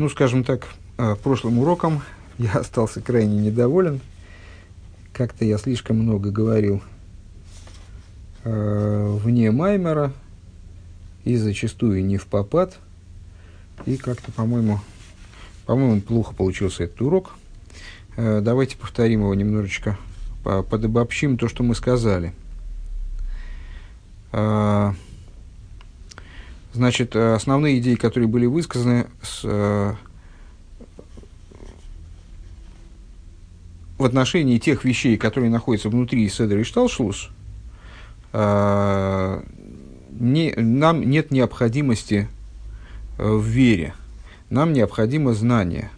Ну, скажем так, э, прошлым уроком я остался крайне недоволен. Как-то я слишком много говорил э, вне Маймера и зачастую не в попад. И как-то, по-моему, по-моему, плохо получился этот урок. Э, давайте повторим его немножечко, подобобщим то, что мы сказали. Э, Значит, э, основные идеи, которые были высказаны с, э, в отношении тех вещей, которые находятся внутри Седра и Шталшлус, э, не, нам нет необходимости э, в вере, нам необходимо знание.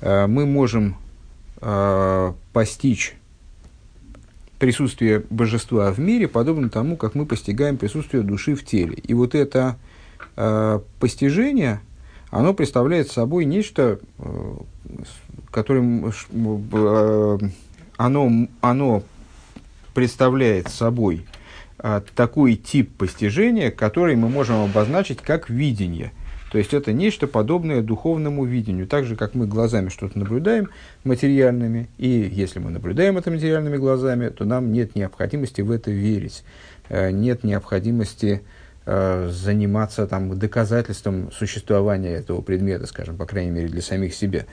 Э, мы можем э, постичь присутствие божества в мире подобно тому, как мы постигаем присутствие души в теле. И вот это э, постижение, оно представляет собой нечто, э, которым э, оно, оно представляет собой э, такой тип постижения, который мы можем обозначить как видение – то есть это нечто подобное духовному видению. Так же, как мы глазами что-то наблюдаем материальными, и если мы наблюдаем это материальными глазами, то нам нет необходимости в это верить. Э, нет необходимости э, заниматься там, доказательством существования этого предмета, скажем, по крайней мере, для самих себя.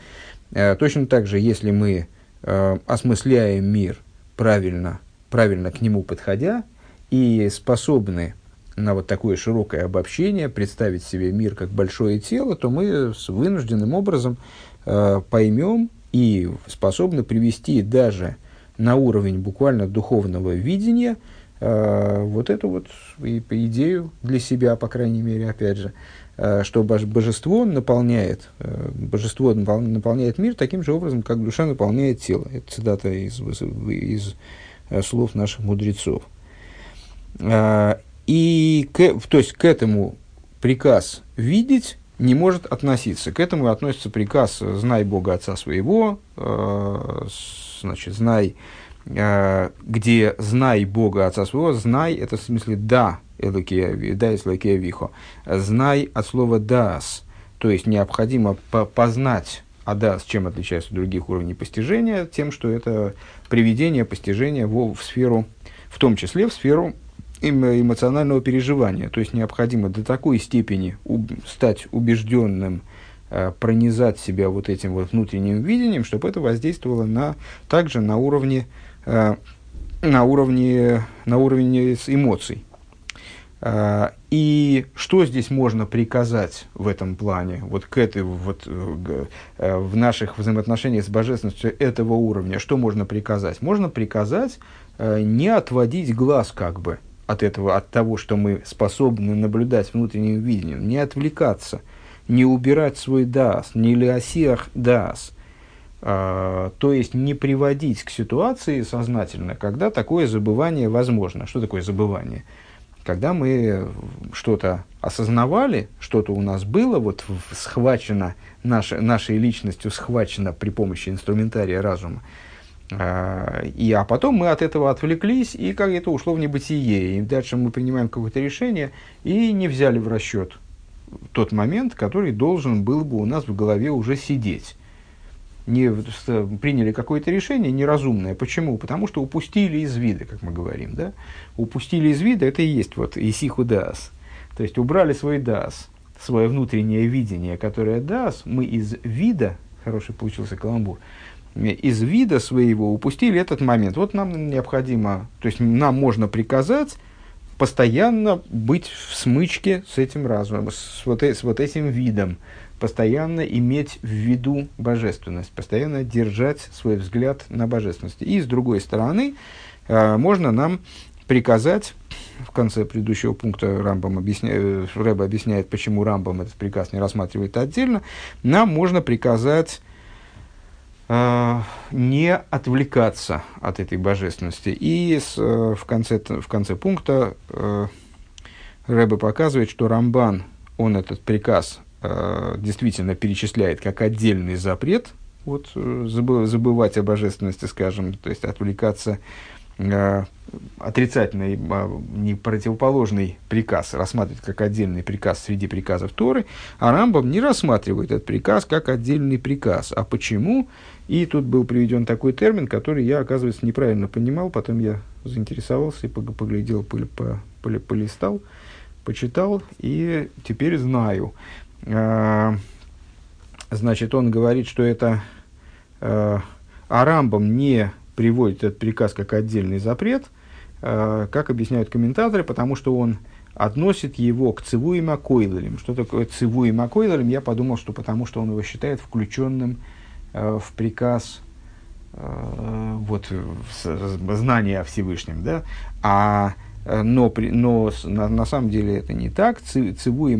Э, точно так же, если мы осмысляем мир правильно, правильно к нему подходя, и способны на вот такое широкое обобщение, представить себе мир как большое тело, то мы с вынужденным образом э, поймем и способны привести даже на уровень буквально духовного видения э, вот эту вот и, идею для себя, по крайней мере, опять же, э, что божество наполняет, э, божество наполняет мир таким же образом, как душа наполняет тело. Это цитата из, из, э, слов наших мудрецов. И к, то есть к этому приказ видеть не может относиться. К этому относится приказ «знай Бога Отца своего», э, значит, «знай», э, где «знай Бога Отца своего», «знай» – это в смысле «да», элокия, «да» из «элокия вихо», «знай» от слова «дас», то есть необходимо по познать Адас, чем отличается от других уровней постижения, тем, что это приведение постижения в, в сферу, в том числе в сферу эмоционального переживания. То есть необходимо до такой степени уб- стать убежденным, э, пронизать себя вот этим вот внутренним видением, чтобы это воздействовало на, также на уровне, э, на уровне, на уровне эмоций. Uh, и что здесь можно приказать в этом плане, вот к этой, вот, uh, в наших взаимоотношениях с божественностью этого уровня, что можно приказать? Можно приказать uh, не отводить глаз как бы, от этого, от того, что мы способны наблюдать внутренним видением, не отвлекаться, не убирать свой дас, не леосиах дас, а, то есть не приводить к ситуации сознательно, когда такое забывание возможно. Что такое забывание? Когда мы что-то осознавали, что-то у нас было, вот схвачено, наше, нашей личностью схвачено при помощи инструментария разума, и, а потом мы от этого отвлеклись, и как это ушло в небытие. И дальше мы принимаем какое-то решение, и не взяли в расчет тот момент, который должен был бы у нас в голове уже сидеть. Не приняли какое-то решение неразумное. Почему? Потому что упустили из вида, как мы говорим. Да? Упустили из вида, это и есть вот исиху дас. То есть убрали свой дас, свое внутреннее видение, которое дас, мы из вида, хороший получился каламбур, из вида своего упустили этот момент. Вот нам необходимо, то есть нам можно приказать постоянно быть в смычке с этим разумом, с вот, с вот этим видом, постоянно иметь в виду божественность, постоянно держать свой взгляд на божественность. И с другой стороны, э, можно нам приказать, в конце предыдущего пункта Рамбам объясняет, Рэба объясняет, почему Рамбам этот приказ не рассматривает отдельно, нам можно приказать Э, не отвлекаться от этой божественности. И с, э, в, конце, в конце пункта э, Рэбе показывает, что Рамбан, он этот приказ э, действительно перечисляет как отдельный запрет, вот, забы, забывать о божественности, скажем, то есть отвлекаться э, отрицательный, а, не противоположный приказ рассматривать как отдельный приказ среди приказов Торы, а Рамбам не рассматривает этот приказ как отдельный приказ. А почему? И тут был приведен такой термин, который я, оказывается, неправильно понимал, потом я заинтересовался и поглядел, полистал, почитал, и теперь знаю. А, значит, он говорит, что это а Рамбам не приводит этот приказ как отдельный запрет, а, как объясняют комментаторы, потому что он относит его к цивуим акойлерим. Что такое цивуим акойлерим? Я подумал, что потому что он его считает включенным в приказ вот, знания о Всевышнем. Да? А Э, но, но на, на самом деле это не так. Циву и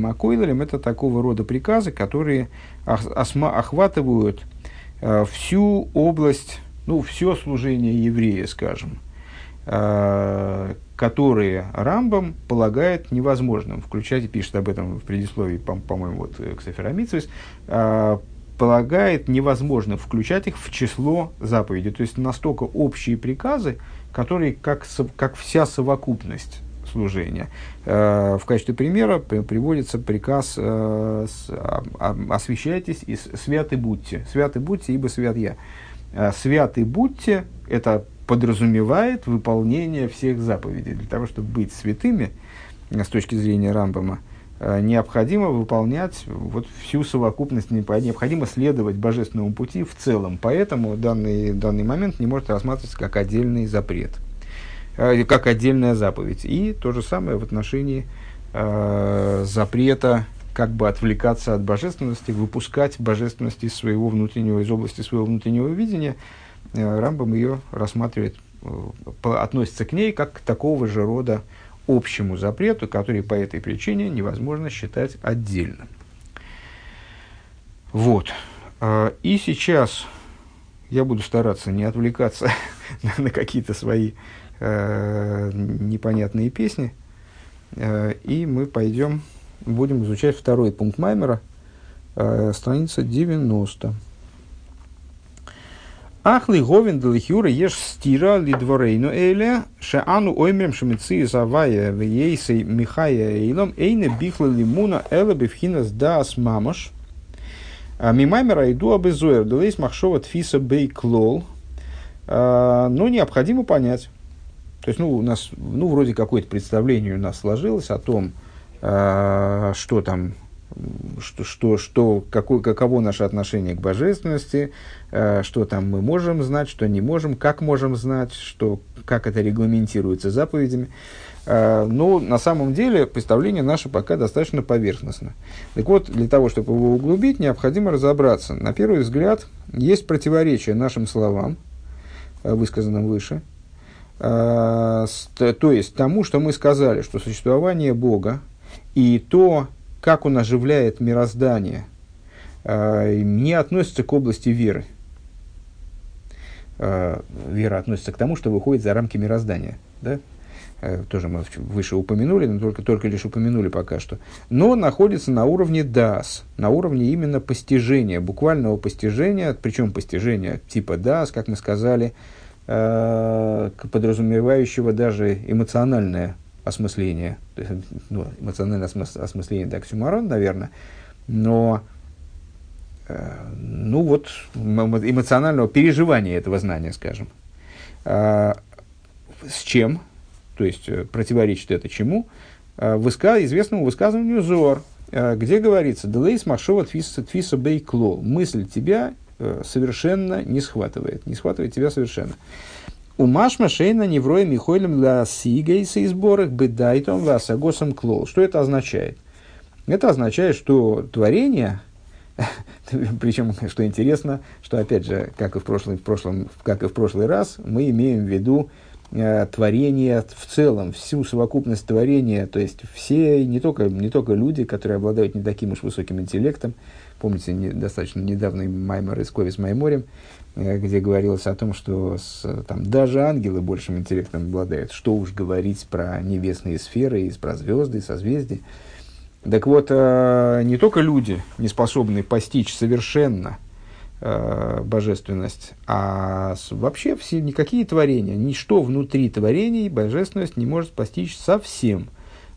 это такого рода приказы, которые охватывают э, всю область, ну, все служение еврея, скажем, э, которые Рамбам полагает невозможным включать, пишет об этом в предисловии, по- по-моему, вот, к Сеферамитсвис, э, полагает невозможным включать их в число заповедей. То есть настолько общие приказы, который как, как вся совокупность служения. Э, в качестве примера приводится приказ э, «Освящайтесь и святы будьте». «Святы будьте, ибо свят я». Э, «Святы будьте» – это подразумевает выполнение всех заповедей. Для того, чтобы быть святыми, с точки зрения Рамбама, необходимо выполнять вот всю совокупность, необходимо следовать божественному пути в целом. Поэтому данный, данный момент не может рассматриваться как отдельный запрет, как отдельная заповедь. И то же самое в отношении э, запрета как бы отвлекаться от божественности, выпускать божественность из своего внутреннего, из области своего внутреннего видения. Э, Рамбам ее рассматривает, э, относится к ней как к такого же рода общему запрету, который по этой причине невозможно считать отдельным. Вот. А, и сейчас я буду стараться не отвлекаться на какие-то свои э, непонятные песни. Э, и мы пойдем, будем изучать второй пункт Маймера, э, страница 90. Ахли говин делихюра еш стира лидворейну эле, ше ану оймрем шемици завая вейсей михая эйлом, эйне бихла лимуна эле бифхинас даас мамош. Мимаймера иду абезуэр, делейс махшова тфиса бей клол. Но необходимо понять. То есть, ну, у нас, ну, вроде какое-то представление у нас сложилось о том, что там что, что, что, какое, каково наше отношение к божественности, э, что там мы можем знать, что не можем, как можем знать, что, как это регламентируется заповедями. Э, но на самом деле представление наше пока достаточно поверхностно. Так вот, для того, чтобы его углубить, необходимо разобраться. На первый взгляд, есть противоречие нашим словам, высказанным выше, то есть тому, что мы сказали, что существование Бога и то, как он оживляет мироздание, э, не относится к области веры. Э, вера относится к тому, что выходит за рамки мироздания. Да? Э, тоже мы выше упомянули, но только, только лишь упомянули пока что. Но находится на уровне дас, на уровне именно постижения, буквального постижения, причем постижения типа дас, как мы сказали, подразумевающего даже эмоциональное осмысление, то есть, ну, эмоциональное осмысление это оксюмарон, наверное, но э, ну вот эмоционального переживания этого знания, скажем. А, с чем? То есть э, противоречит это чему? А, выска, известному высказыванию Зор, а, где говорится «Делейс машова твиса бейклол» мысль тебя э, совершенно не схватывает, не схватывает тебя совершенно. У Машма Шейна Невроя Михойлем Ла Сигейса и сборах Бедайтом Васагосом Клол. Что это означает? Это означает, что творение, причем, что интересно, что, опять же, как и в, прошлый, в прошлом, как и в прошлый раз, мы имеем в виду э, творение в целом, всю совокупность творения, то есть все, не только, не только люди, которые обладают не таким уж высоким интеллектом, помните, не, достаточно недавний Маймер из Ковис Майморем, где говорилось о том, что с, там, даже ангелы большим интеллектом обладают. Что уж говорить про небесные сферы, и про звезды, созвездия. Так вот, э, не только люди не способны постичь совершенно э, божественность, а вообще все, никакие творения, ничто внутри творений божественность не может постичь совсем.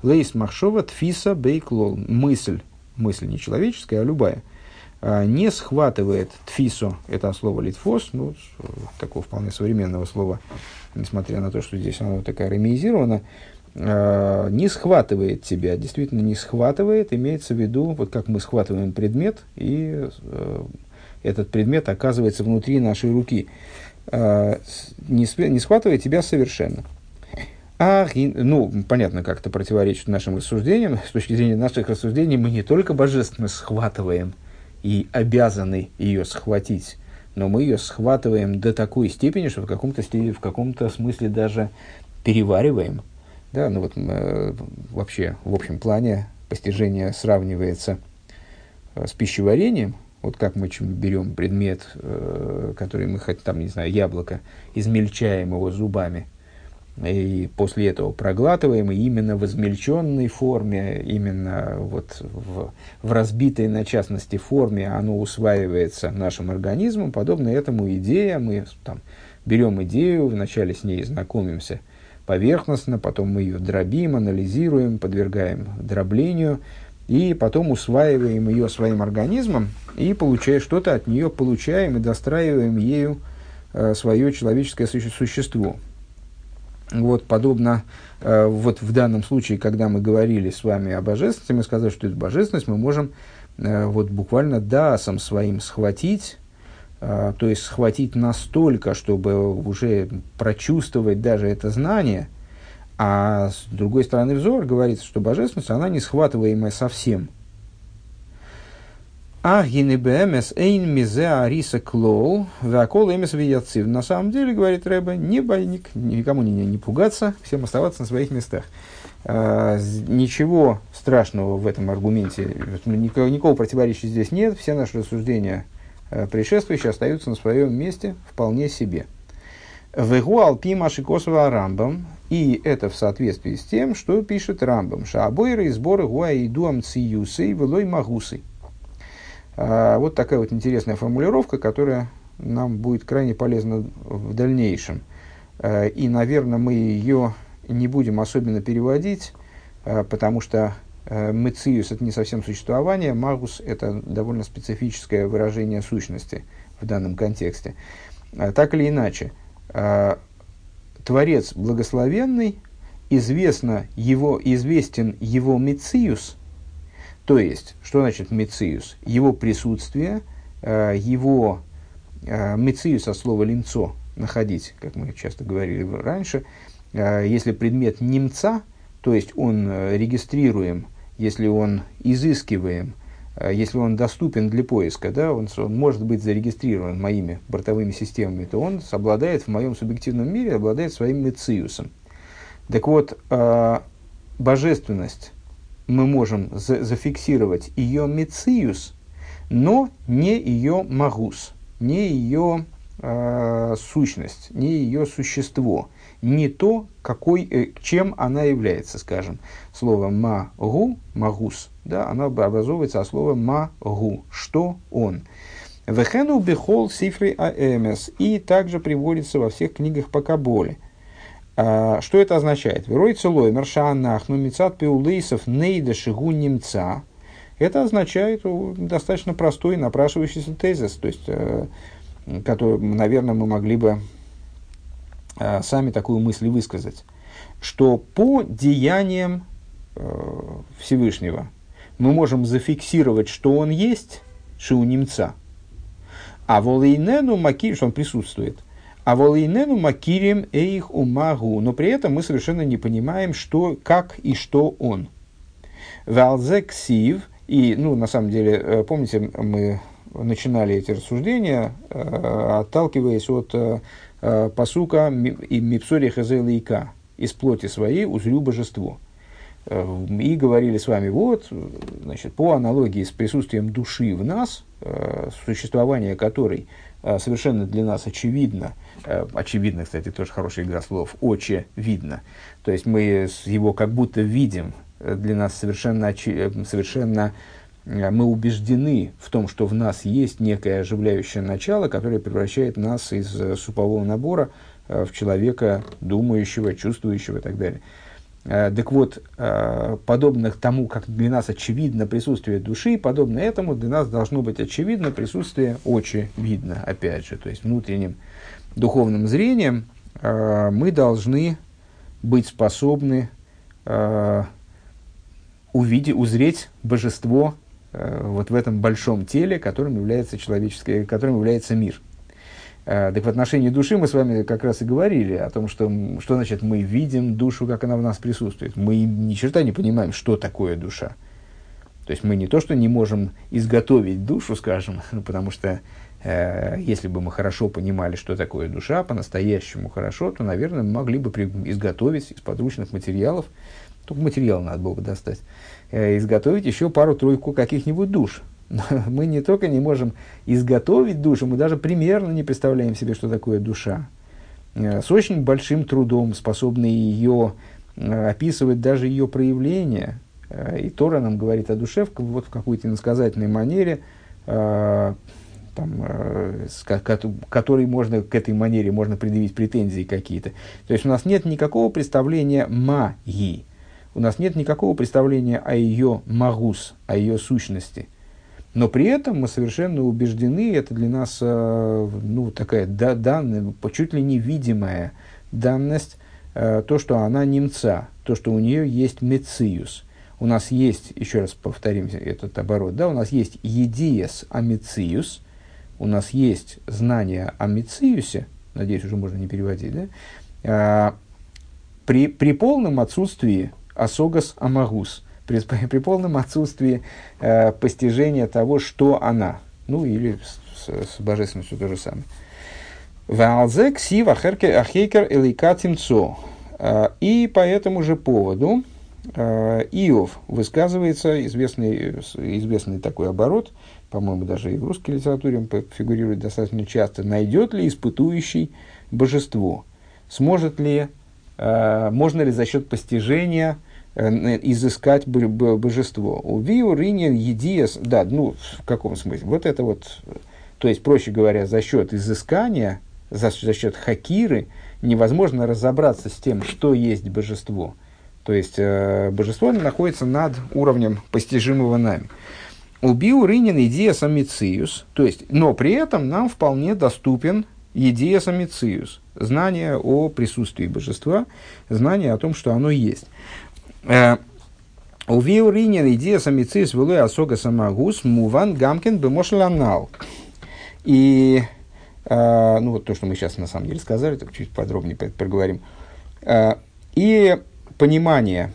Лейс Махшова Тфиса Бейклол. Мысль, мысль не человеческая, а любая, э, не схватывает Тфису, это слово литфос, ну, такого вполне современного слова, несмотря на то, что здесь оно такая ремизировано, э, не схватывает тебя, действительно не схватывает, имеется в виду, вот как мы схватываем предмет, и э, этот предмет оказывается внутри нашей руки, не, не схватывает тебя совершенно. А, ну, понятно, как это противоречит нашим рассуждениям. С точки зрения наших рассуждений мы не только божественность схватываем и обязаны ее схватить, но мы ее схватываем до такой степени, что в каком-то, в каком-то смысле даже перевариваем. Да, ну вот э, вообще в общем плане постижение сравнивается э, с пищеварением. Вот как мы берем предмет, э, который мы хотим, там, не знаю, яблоко, измельчаем его зубами, и после этого проглатываем, и именно в измельченной форме, именно вот в, в разбитой на частности форме оно усваивается нашим организмом. Подобно этому идея, мы там, берем идею, вначале с ней знакомимся – поверхностно, потом мы ее дробим, анализируем, подвергаем дроблению, и потом усваиваем ее своим организмом, и получая что-то от нее получаем и достраиваем ею э, свое человеческое суще существо. Вот подобно, э, вот в данном случае, когда мы говорили с вами о божественности, мы сказали, что эту божественность мы можем э, вот буквально дасом своим схватить, а, то есть схватить настолько, чтобы уже прочувствовать даже это знание, а с другой стороны взор говорится, что божественность, она не схватываемая совсем. А гинебемес эйн мизе ариса клоу, вакол эмес. На самом деле, говорит Рэба, не бойник, никому не, не пугаться, всем оставаться на своих местах. А, ничего страшного в этом аргументе, никакого, никакого противоречия здесь нет, все наши рассуждения Э, предшествующие остаются на своем месте вполне себе. Вегу алпи машикосова рамбам, и это в соответствии с тем, что пишет рамбам. Шаабойры и сборы гуа и велой магусы. А, вот такая вот интересная формулировка, которая нам будет крайне полезна в дальнейшем. А, и, наверное, мы ее не будем особенно переводить, а, потому что Мециус – это не совсем существование, магус – это довольно специфическое выражение сущности в данном контексте. Так или иначе, Творец благословенный, известно его, известен его Мециус, то есть, что значит Мециус? Его присутствие, его Мециус от слова «лимцо» – находить, как мы часто говорили раньше, если предмет немца, то есть он регистрируем если он изыскиваем, э, если он доступен для поиска, да, он, он может быть зарегистрирован моими бортовыми системами, то он обладает в моем субъективном мире, обладает своим мециусом. Так вот, э, божественность мы можем за зафиксировать ее мециус, но не ее магус, не ее э, сущность, не ее существо – не то, какой, э, чем она является, скажем. Слово «магу», «магус», да, оно образовывается от слова «магу», что он. Вехену бехол сифры аэмес. И также приводится во всех книгах по Каболе. А, что это означает? Верой целой мершанах, ну мицат пиулейсов нейда шигу немца. Это означает достаточно простой напрашивающийся тезис, то есть, э, который, наверное, мы могли бы Э, сами такую мысль высказать, что по деяниям э, Всевышнего мы можем зафиксировать, что он есть, что у немца, а волейнену макирим, что он присутствует, а волейнену макирим эйх умагу, но при этом мы совершенно не понимаем, что, как и что он. Валзексив, и, ну, на самом деле, э, помните, мы начинали эти рассуждения, отталкиваясь от э, посука и мипсори хазелейка из плоти своей узрю божество. Э, и говорили с вами, вот, значит, по аналогии с присутствием души в нас, э, существование которой э, совершенно для нас очевидно, э, очевидно, кстати, тоже хорошая игра слов, очевидно, то есть мы его как будто видим, для нас совершенно, совершенно мы убеждены в том, что в нас есть некое оживляющее начало, которое превращает нас из супового набора в человека думающего, чувствующего и так далее. Так вот, подобно тому, как для нас очевидно присутствие души, подобно этому для нас должно быть очевидно присутствие очи видно, опять же, то есть внутренним духовным зрением мы должны быть способны увидеть, узреть божество э, вот в этом большом теле, которым является человеческое, которым является мир. Э, так в отношении души мы с вами как раз и говорили о том, что, что значит мы видим душу, как она в нас присутствует. Мы ни черта не понимаем, что такое душа. То есть мы не то, что не можем изготовить душу, скажем, потому что э, если бы мы хорошо понимали, что такое душа, по-настоящему хорошо, то, наверное, мы могли бы при, изготовить из подручных материалов только материал надо было бы достать. Э, изготовить еще пару-тройку каких-нибудь душ. мы не только не можем изготовить душу, мы даже примерно не представляем себе, что такое душа. Э, с очень большим трудом способны ее э, описывать даже ее проявления. И Тора нам говорит о душе вот в какой-то иносказательной манере, там, с, которой можно, к этой манере можно предъявить претензии какие-то. То есть у нас нет никакого представления маги у нас нет никакого представления о ее магус, о ее сущности. Но при этом мы совершенно убеждены, это для нас э, ну, такая да, данная, чуть ли невидимая данность, э, то, что она немца, то, что у нее есть мециус. У нас есть, еще раз повторим этот оборот, да, у нас есть едиес амициус, у нас есть знание о мециусе, надеюсь, уже можно не переводить, да, а, при, при полном отсутствии асогас амагус, при, при полном отсутствии э, постижения того, что она. Ну, или с, с, с божественностью то же самое. Валзе ксив ахейкер эликатимцо. Э, и по этому же поводу э, Иов высказывается, известный, известный такой оборот, по-моему, даже и в русской литературе он фигурирует достаточно часто, найдет ли испытующий божество, сможет ли Э, можно ли за счет постижения изыскать божество. У Виу Ринин Едиес, да, ну, в каком смысле? Вот это вот, то есть, проще говоря, за счет изыскания, за, за счет хакиры, невозможно разобраться с тем, что есть божество. То есть, э, божество находится над уровнем постижимого нами. Убил Ринин идея самициус, то есть, но при этом нам вполне доступен идея самициус знание о присутствии божества, знание о том, что оно есть. Э, у Виуринин идея самицис вылой осога самагус муван гамкин бемошланал. И э, ну вот то, что мы сейчас на самом деле сказали, так чуть подробнее проговорим. Э, и понимание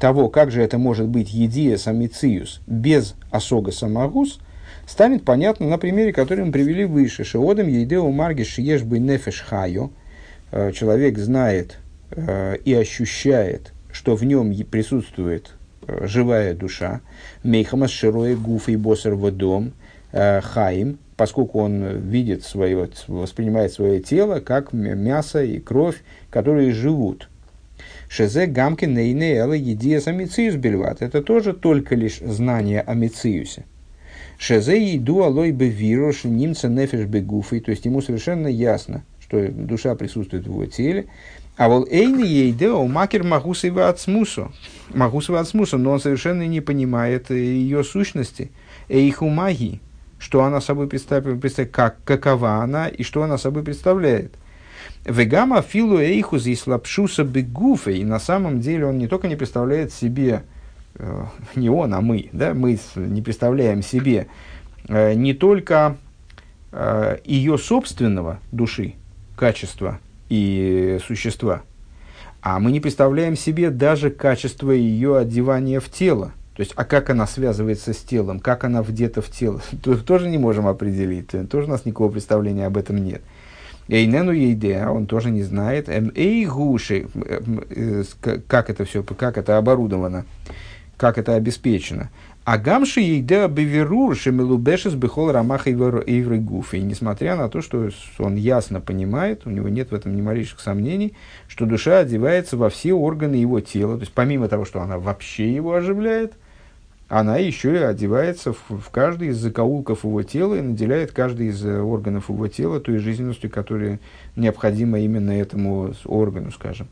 того, как же это может быть едия самициус без осога самагус, станет понятно на примере, который мы привели выше. Шеодам ейдеу маргиш шиеш бы нефеш. Э, человек знает и ощущает, что в нем присутствует э, живая душа. Мейхамас широя гуф и босер водом хаим, поскольку он видит свое, воспринимает свое тело как мясо и кровь, которые живут. Шезе гамки нейне эла едия самициус бельват. Это тоже только лишь знание о Мициусе. Шезе еду алой бевирош немца нефеш бегуфой, то есть ему совершенно ясно, что душа присутствует в его теле. А вот эйны ейдео макер магусева ацмусу. Магусева ацмусу, но он совершенно не понимает ее сущности. Эйху магии, что она собой представляет, как, какова она и что она собой представляет. Вегама филу эйху здесь лапшуса бегуфа. И на самом деле он не только не представляет себе Э, не он, а мы, да, мы не представляем себе э, не только э, ее собственного души, качества и существа, а мы не представляем себе даже качество ее одевания в тело. То есть, а как она связывается с телом, как она где-то в тело, тоже не можем определить, тоже у нас никакого представления об этом нет. Эйнену ейде, он тоже не знает. Эй гуши, как это все, как это оборудовано как это обеспечено. А гамши ейда беверур шемелубешес бехол рамах ивры гуф. И несмотря на то, что он ясно понимает, у него нет в этом ни малейших сомнений, что душа одевается во все органы его тела. То есть помимо того, что она вообще его оживляет, она еще и одевается в, в каждый из закоулков его тела и наделяет каждый из э, органов его тела той жизненностью, которая необходима именно этому органу, скажем.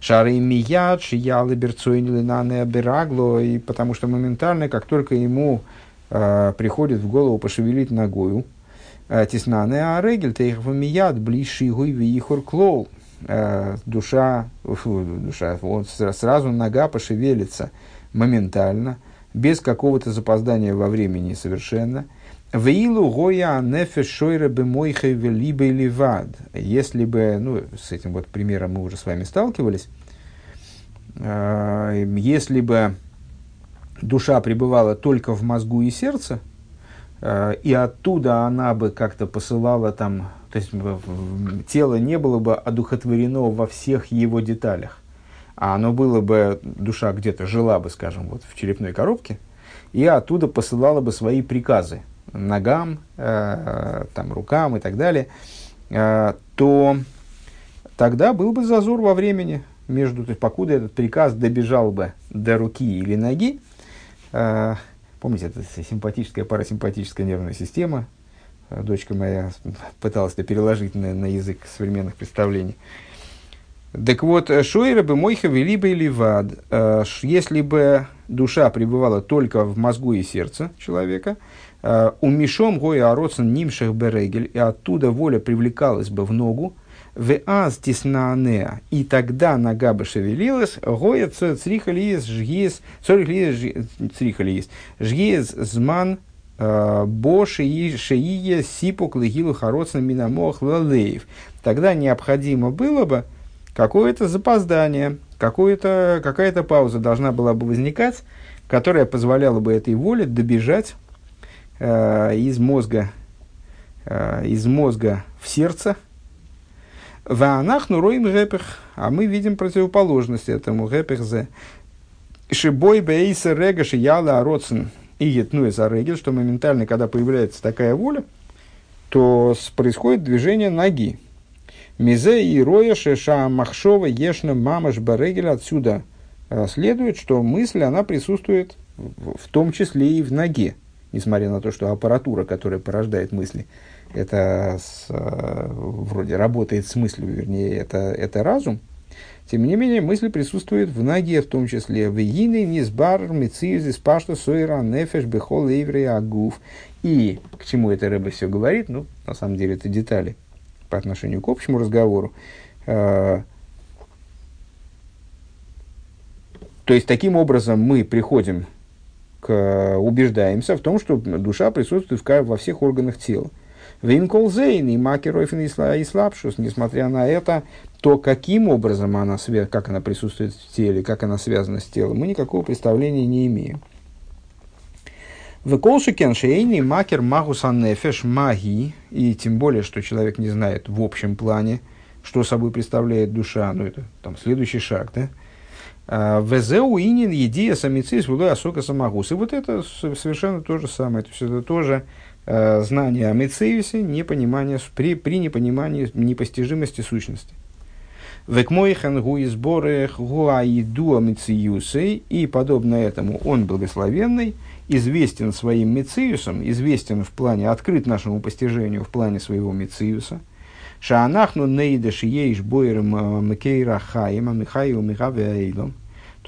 Шары мияд, шиялы берцойнилинаны абирагло, и потому что моментально, как только ему э, приходит в голову пошевелить ногою, э, теснаны арегель, тейхов мияд, ближший гуй вихур клоу, э, душа, фу, душа, вот сразу нога пошевелится моментально – без какого-то запоздания во времени совершенно. Веилу гоя нефе шойра бы мойхе либо или вад. Если бы, ну, с этим вот примером мы уже с вами сталкивались, а, если бы душа пребывала только в мозгу и сердце, а, и оттуда она бы как-то посылала там, то есть тело не было бы одухотворено во всех его деталях а оно было бы, душа где-то жила бы, скажем, вот в черепной коробке, и оттуда посылала бы свои приказы ногам, э, там, рукам и так далее, э, то тогда был бы зазор во времени между, то есть покуда этот приказ добежал бы до руки или ноги, э, помните, это симпатическая, парасимпатическая нервная система, дочка моя пыталась это переложить на, на язык современных представлений, так вот, Шойра бы мойха вели бы или вад. Если бы душа пребывала только в мозгу и сердце человека, э, у мишом гоя ароцен нимших берегель, и оттуда воля привлекалась бы в ногу, в аз теснанеа, и тогда нога бы шевелилась, гоя црихалиес жгиес, црихалиес жгиес зман бо шеие сипук легилу хароцен минамох лалеев. Тогда необходимо было бы, какое-то запоздание, какое-то, какая-то пауза должна была бы возникать, которая позволяла бы этой воле добежать э, из мозга, э, из мозга в сердце. В анахну роим гэпех, а мы видим противоположность этому гэпех зе. Шибой бейса рега шияла ароцен и етнуя за регель, что моментально, когда появляется такая воля, то происходит движение ноги. Мизе и роя шеша махшова ешна мамаш барегель. Отсюда э, следует, что мысль, она присутствует в том числе и в ноге. Несмотря на то, что аппаратура, которая порождает мысли, это с, э, вроде работает с мыслью, вернее, это, это разум. Тем не менее, мысль присутствует в ноге в том числе. В ине низбар мецизис пашта сойра нефеш бехол эйврей агуф. И к чему это рыба все говорит? Ну, на самом деле, это детали по отношению к общему разговору. А, то есть, таким образом мы приходим убеждаемся в том, что душа присутствует во всех органах тела. Винколзейн и макеройфен и слабшус, несмотря на это, то каким образом она, как она присутствует в теле, как она связана с телом, мы никакого представления не имеем. В колшикен шейни макер магусан нефеш маги, и тем более, что человек не знает в общем плане, что собой представляет душа, ну это там следующий шаг, да? А, Везеу инин едия самицис вулы асока самагус. И вот это совершенно то же самое. То есть это тоже э, знание о Мециусе, непонимание, при, при непонимании непостижимости сущности. Векмойхан гуи сборы гуаиду Мециусей, и подобно этому он благословенный, известен своим Мециусом, известен в плане, открыт нашему постижению в плане своего Мециуса. Шаанахну нейдеш ейш бойрем э, макейра хаима михаю михавейлом.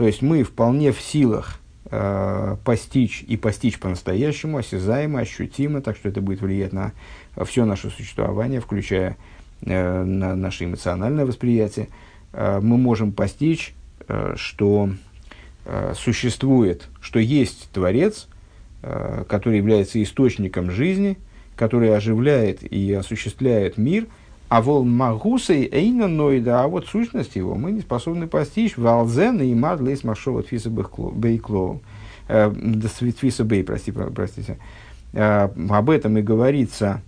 То есть мы вполне в силах э, постичь и постичь по-настоящему, осязаемо, ощутимо, так что это будет влиять на все наше существование, включая э, на наше эмоциональное восприятие. Э, мы можем постичь, э, что э, существует, что есть Творец, Э, который является источником жизни, который оживляет и осуществляет мир, а вол магусей эйна ноида, а вот сущность его мы не способны постичь. Валзен и мад лейс машова тфиса бейклоу. Э, тфиса бей, прости, простите. Э, об этом и говорится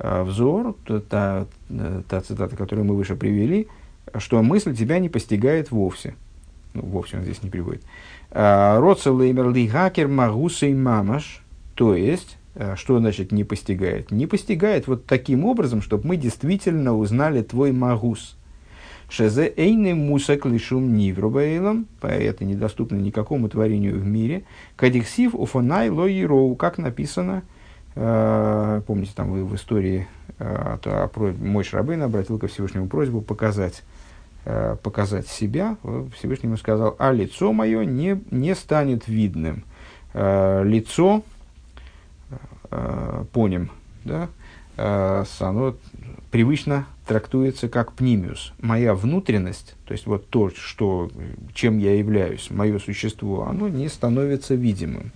взор, та, та цитата, которую мы выше привели, что мысль тебя не постигает вовсе. Ну, вовсе он здесь не приводит. Роцелеймер лигакер магусей мамаш, то есть, э, что значит не постигает? Не постигает вот таким образом, чтобы мы действительно узнали твой магус. Шезе эйны мусак лишум ниврубаилом, это недоступно никакому творению в мире. Кадиксив уфанай лоироу, как написано, э, помните, там в истории э, а, мой Шрабейн обратил ко Всевышнему просьбу показать, э, показать себя. Всевышнему сказал, а лицо мое не, не станет видным. Э, лицо, э, поним, да, э, оно привычно трактуется как пнимиус. Моя внутренность, то есть вот то, что, чем я являюсь, мое существо, оно не становится видимым.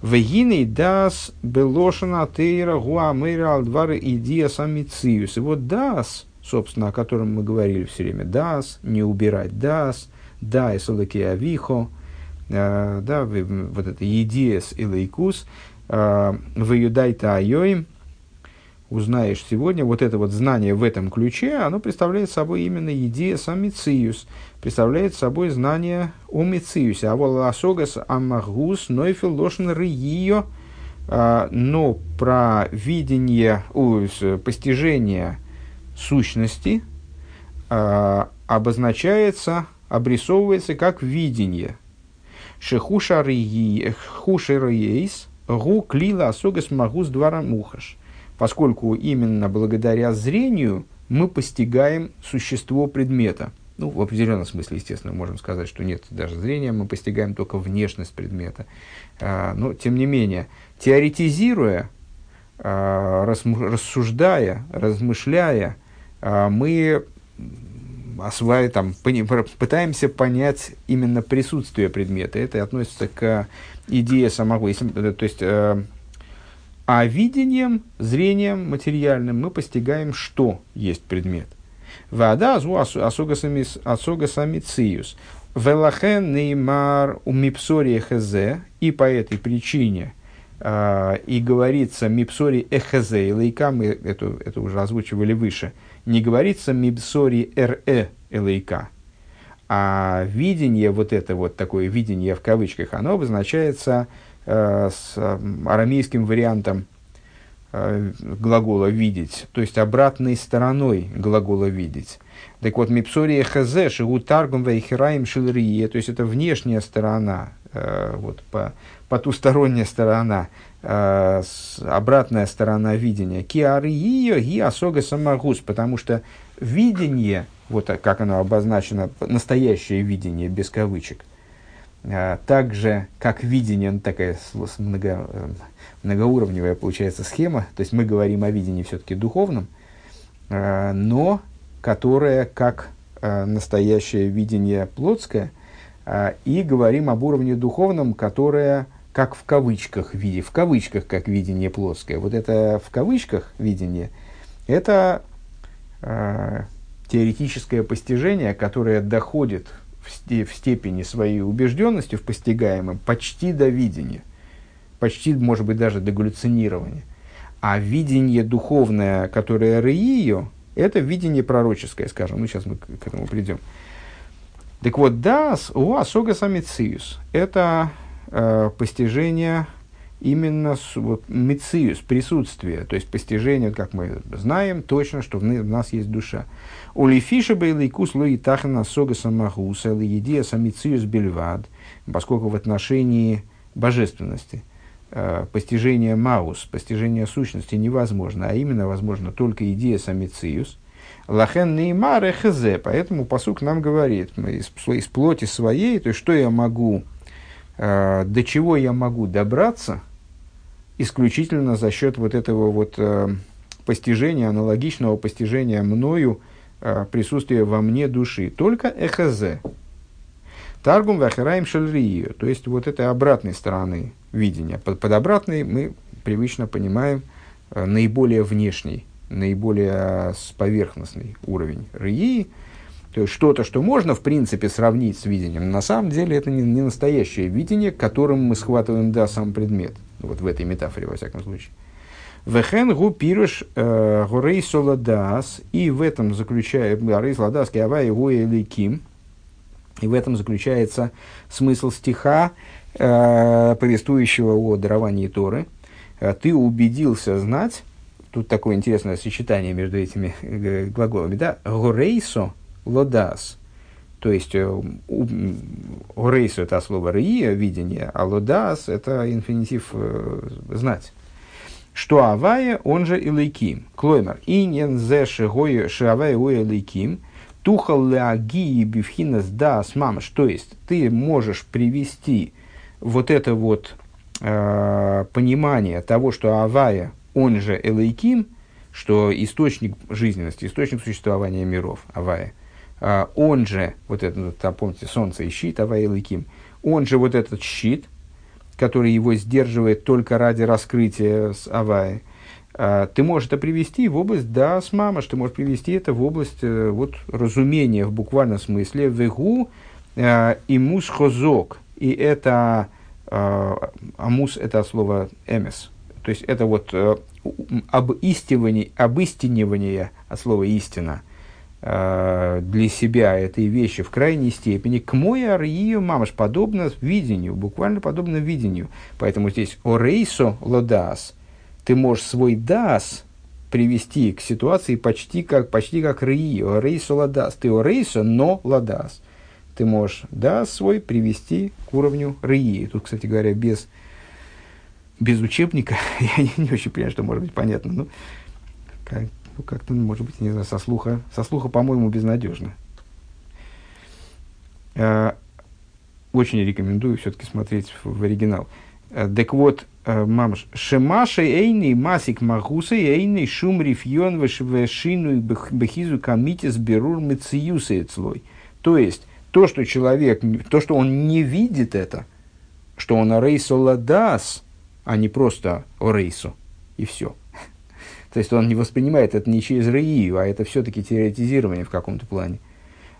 Вегиней дас белошана тейра гуамейра алдвары идия самициус. И вот дас, собственно, о котором мы говорили все время, дас, не убирать дас, да, и солоки авихо, да, вот это едиес и лейкус, юдайта айоим, узнаешь сегодня, вот это вот знание в этом ключе, оно представляет собой именно идея самициус, представляет собой знание о мициусе. А волосогас амагус нойфил лошен риио, а, но про видение, о, постижение сущности обозначается, обрисовывается как видение. Шехуша риейс, гу клила асогас магус дварам ухаш поскольку именно благодаря зрению мы постигаем существо предмета. Ну, в определенном смысле, естественно, можем сказать, что нет даже зрения, мы постигаем только внешность предмета. А, но, тем не менее, теоретизируя, а, рассуждая, размышляя, а, мы осваиваем, там, пытаемся понять именно присутствие предмета. Это относится к идее самого, то есть а видением, зрением материальным мы постигаем, что есть предмет. Вода азу асога самициус. Велахен неймар у мипсори эхезе. И по этой причине э, и говорится мипсори. И лейка, мы это уже озвучивали выше. Не говорится мипсори ре элейка. А видение, вот это вот такое видение в кавычках, оно обозначается Э, с э, арамейским вариантом глагола «видеть», то есть обратной стороной глагола «видеть». Так вот, мипсория хазе шигу таргум вейхираем шилрие, то есть это внешняя сторона, вот, по, потусторонняя сторона, обратная сторона видения. Киария ги асога самагус, потому что видение, вот как оно обозначено, настоящее видение без кавычек – так же, как видение, ну, такая много, э, многоуровневая получается схема, то есть мы говорим о видении все-таки духовном, а, но которое как э, настоящее видение плотское, и говорим об уровне духовном, которое как в кавычках виде, в кавычках как видение плотское. Вот это в кавычках видение, это теоретическое постижение, которое доходит в степени своей убежденности в постигаемом почти до видения, почти, может быть, даже до галлюцинирования. А видение духовное, которое Реио, это видение пророческое, скажем. Ну, сейчас мы к этому придем. Так вот, дас у асога самициус – это э, постижение именно с, вот, мициус, присутствие, то есть постижение, как мы знаем точно, что в, в нас есть душа. У лифиша бейлейкус луи тахана сога самахуса едия самициус бельвад, поскольку в отношении божественности э, постижение маус, постижение сущности невозможно, а именно возможно только идея самициус. Лахен неймар эхезе, поэтому посук нам говорит, из, из плоти своей, то есть что я могу, э, до чего я могу добраться – исключительно за счет вот этого вот э, постижения, аналогичного постижения мною э, присутствия во мне души. Только эхазе. Таргум вахараем шальрию. То есть вот этой обратной стороны видения. Под, под обратной мы привычно понимаем э, наиболее внешний, наиболее э, поверхностный уровень рии. То есть что-то, что можно в принципе сравнить с видением. На самом деле это не, не настоящее видение, которым мы схватываем да, сам предмет – вот в этой метафоре, во всяком случае. Вехен гу пируш э, горей соладас, и в этом заключается, горей соладас, киава и ликим, и в этом заключается смысл стиха, э, повествующего о даровании Торы. Э, Ты убедился знать, тут такое интересное сочетание между этими э, глаголами, да, горейсо лодас, то есть горейсо это слово рия, видение, а лодас это инфинитив знать. Что авая, он же илайким. Клоймер, инен зе шигой шиавая уя илайким, тухал лагии бифхинас дас мамаш. То есть, ты можешь привести вот это вот э, понимание того, что авая, он же элайким, что источник жизненности, источник существования миров, авая, э, он же, вот это, там, помните, солнце и щит, авая элайким, он же вот этот щит – который его сдерживает только ради раскрытия с Аваи, а, ты можешь это привести в область да с мамаш, ты можешь привести это в область э, вот, разумения в буквальном смысле, вегу э, и мус хозок, и это э, амус это слово эмес, то есть это вот об истивании, об истинивании от слова истина, для себя этой вещи в крайней степени, к мой арию мамаш, подобно видению, буквально подобно видению. Поэтому здесь הראת לדעת, ты можешь свой דעת привести к ситуации почти как, почти как рии, הראת לדעת. Ты הראת, но לדעת. Ты можешь דעת свой привести к уровню рии. Тут, кстати говоря, без, без учебника, я не, не очень понимаю, что может быть понятно. Ну, как, как-то, может быть, не знаю, со слуха, со слуха, по-моему, безнадежно. Э, очень рекомендую все-таки смотреть в, в оригинал. Э, так вот, э, мамаш, шемаши эйный масик магуса эйный шум рифьон вешину бехизу камитис берур мециюса слой. То есть, то, что человек, то, что он не видит это, что он арейсо ладас, а не просто орейсо, и все. То есть он не воспринимает это не через рыию, а это все-таки теоретизирование в каком-то плане.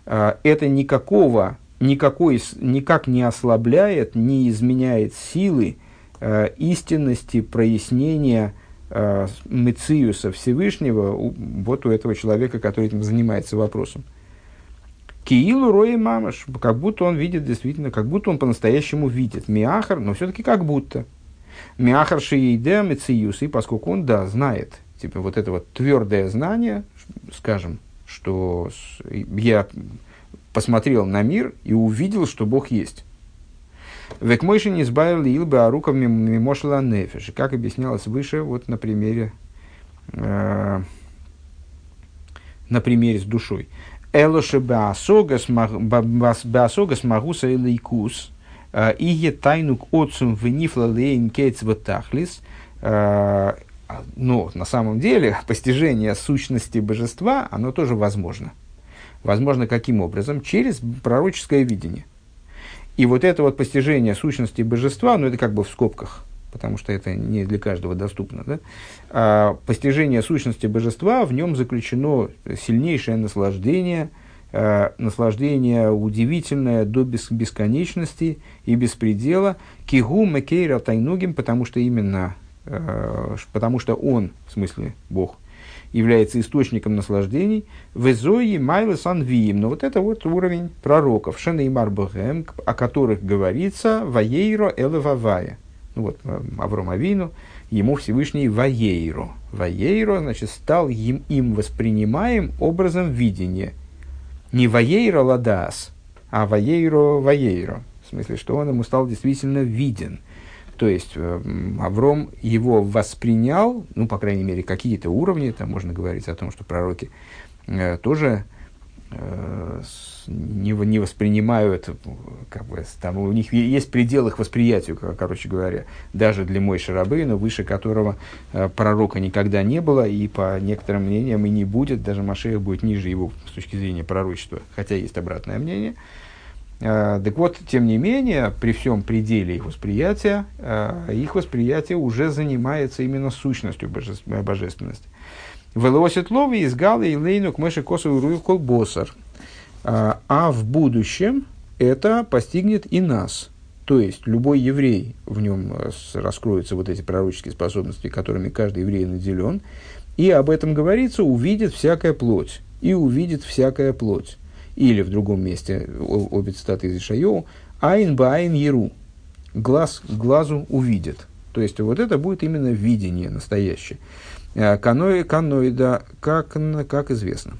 А, это никакого, никакой, никак не ослабляет, не изменяет силы а, истинности прояснения э, Мециуса Всевышнего вот у этого человека, который этим занимается вопросом. Киилу Рои Мамаш, как будто он видит действительно, как будто он по-настоящему видит. Миахар, но все-таки как будто. Миахар Шиейде Мециюс, и поскольку он, да, знает типа вот это вот твердое знание, скажем, что я посмотрел на мир и увидел, что Бог есть. Век мойши не избавил илбы аруков мимошла нефиш. Как объяснялось выше, вот на примере, э, на примере с душой. Элоше баасогас магуса или икус, э, ие тайнук отцум венифла лейн кейц ватахлис, э, а, но на самом деле постижение сущности божества, оно тоже возможно. Возможно каким образом? Через пророческое видение. И вот это вот постижение сущности божества, ну это как бы в скобках, потому что это не для каждого доступно, да? а постижение сущности божества, в нем заключено сильнейшее наслаждение, э, наслаждение удивительное до бес, бесконечности и беспредела, кигу мекейра тайнугим, потому что именно потому что он, в смысле Бог, является источником наслаждений, в Эзои Майлы Санвиим. Но вот это вот уровень пророков, Шенеймар Богем, о которых говорится Ваейро Элевавая. Ну вот, э, Авром Авину, ему Всевышний Ваейро. Ваейро, значит, стал им, им воспринимаем образом видения. Не Ваейро Ладас, а Ваейро Ваейро. В смысле, что он ему стал действительно виден – то есть э, Авром его воспринял, ну, по крайней мере, какие-то уровни, там можно говорить о том, что пророки э, тоже э, не, воспринимают, как бы, там у них есть предел их восприятию, короче говоря, даже для Мой но выше которого пророка никогда не было, и по некоторым мнениям и не будет, даже Машех будет ниже его с точки зрения пророчества, хотя есть обратное мнение. Так вот, тем не менее, при всем пределе их восприятия, э, их восприятие уже занимается именно сущностью божественности. Велосит лови из галы и лейну к мыши косу руев колбосар. Э, а в будущем это постигнет и нас. То есть любой еврей, в нем раскроются вот эти пророческие способности, которыми каждый еврей наделен, и об этом говорится, увидит всякая плоть, и увидит всякая плоть. Или в другом месте, обе цитаты из Ишайоу, «Айн ба айн еру» – «глаз глазу увидит». То есть вот это будет именно видение настоящее. Канои, каноида, как, как известно.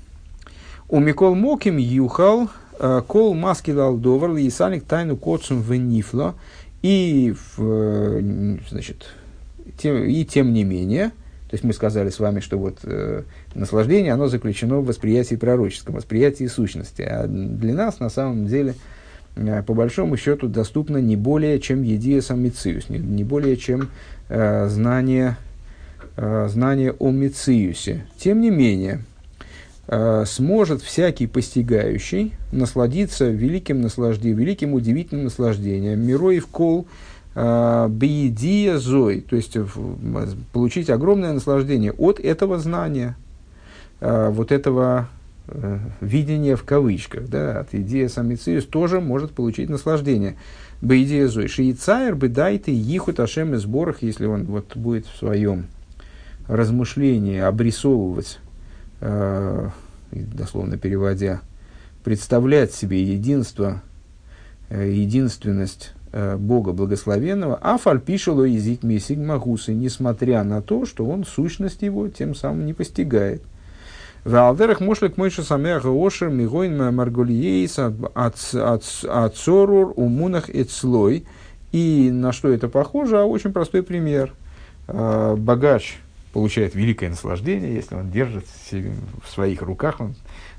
У Микол Моким Юхал Кол Маски Лалдовар Лисалик Тайну Коцум Венифла и, значит, тем, и тем не менее, то есть мы сказали с вами, что вот э, наслаждение, оно заключено в восприятии пророческом, восприятии сущности. А для нас на самом деле, э, по большому счету, доступно не более, чем едия самициус, не, не более, чем э, знание, э, знание о мициусе. Тем не менее, э, сможет всякий постигающий насладиться великим наслаждением, великим удивительным наслаждением. Мирой в кол – Э, Бейдия зой, то есть получить огромное наслаждение от этого знания, э, вот этого э, видения в кавычках, да, от идеи самициус тоже может получить наслаждение. Бейдия зой. Шиицайр бы дайте ихут ашем из сборах, если он вот будет в своем размышлении обрисовывать, дословно переводя, представлять себе единство, единственность Э, Бога Благословенного, а фальпишело язык месиг магусы, несмотря на то, что он сущность его тем самым не постигает. В алдерах мошлик мойша самеха ошер мигойн маргульейс от сорур умунах эцлой. И на что это похоже? А очень простой пример. Э, богач получает великое наслаждение, если он держит в своих руках, он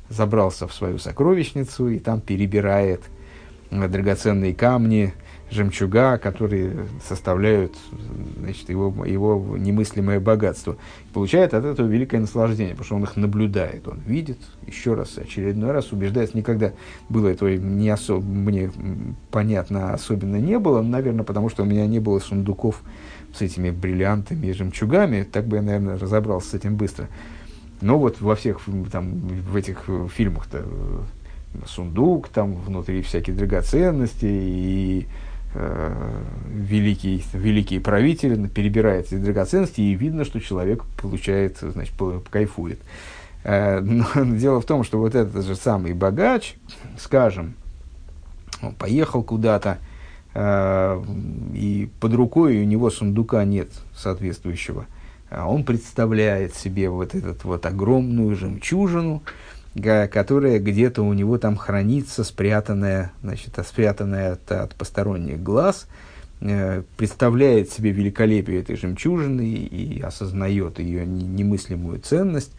забрался в свою сокровищницу и там перебирает драгоценные камни, жемчуга, которые составляют значит, его, его немыслимое богатство. Получает от этого великое наслаждение, потому что он их наблюдает, он видит, еще раз, очередной раз убеждается. Никогда было этого не особо, мне понятно особенно не было, наверное, потому что у меня не было сундуков с этими бриллиантами и жемчугами, так бы я, наверное, разобрался с этим быстро. Но вот во всех там, в этих фильмах-то э, сундук, там внутри всякие драгоценности и великий, великий правитель перебирает эти драгоценности, и видно, что человек получает, значит, кайфует. Э, но дело в том, что вот этот же самый богач, скажем, он поехал куда-то, э, и под рукой у него сундука нет соответствующего, а он представляет себе вот эту вот огромную жемчужину, которая где-то у него там хранится, спрятанная, значит, спрятанная от, от посторонних глаз, э, представляет себе великолепие этой жемчужины и, осознает ее немыслимую ценность.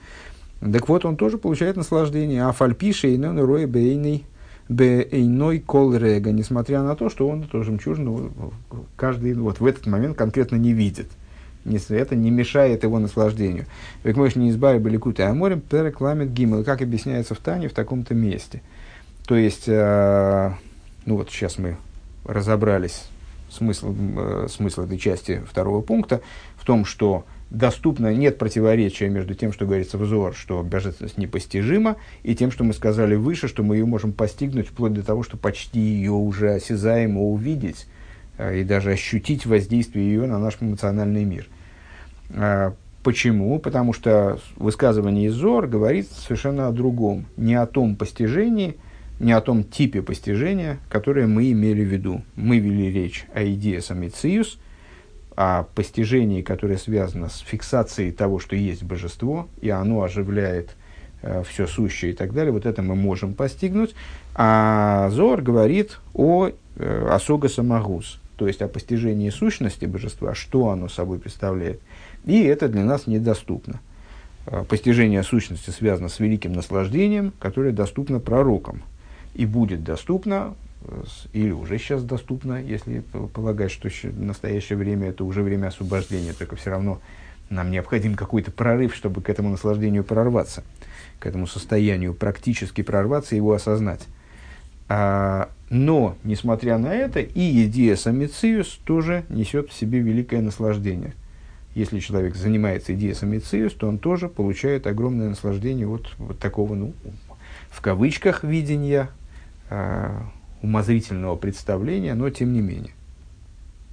Так вот, он тоже получает наслаждение. А фальпиша и роя бейный бейной колрега, несмотря на то, что он эту жемчужину каждый вот в этот момент конкретно не видит это не мешает его наслаждению. Век мощь не избави баликута аморем перекламит гимл, как объясняется в Тане в таком-то месте. То есть, э, ну вот сейчас мы разобрались смысл, э, смысл этой части второго пункта в том, что доступно, нет противоречия между тем, что говорится в Зор, что божественность непостижима, и тем, что мы сказали выше, что мы ее можем постигнуть вплоть до того, что почти ее уже осязаемо увидеть, и даже ощутить воздействие ее на наш эмоциональный мир. А, почему? Потому что высказывание Зор говорит совершенно о другом, не о том постижении, не о том типе постижения, которое мы имели в виду. Мы вели речь о идее самициус, о постижении, которое связано с фиксацией того, что есть божество, и оно оживляет э, все сущее и так далее. Вот это мы можем постигнуть. А Зор говорит о э, осога самогус, то есть о постижении сущности божества, что оно собой представляет. И это для нас недоступно. А, постижение сущности связано с великим наслаждением, которое доступно пророкам. И будет доступно, э, или уже сейчас доступно, если полагать, что в настоящее время это уже время освобождения, только все равно нам необходим какой-то прорыв, чтобы к этому наслаждению прорваться, к этому состоянию практически прорваться и его осознать. Но, несмотря на это, и идея самициус тоже несет в себе великое наслаждение. Если человек занимается идеей самициус, то он тоже получает огромное наслаждение от вот такого, ну, в кавычках, видения, э, умозрительного представления, но тем не менее.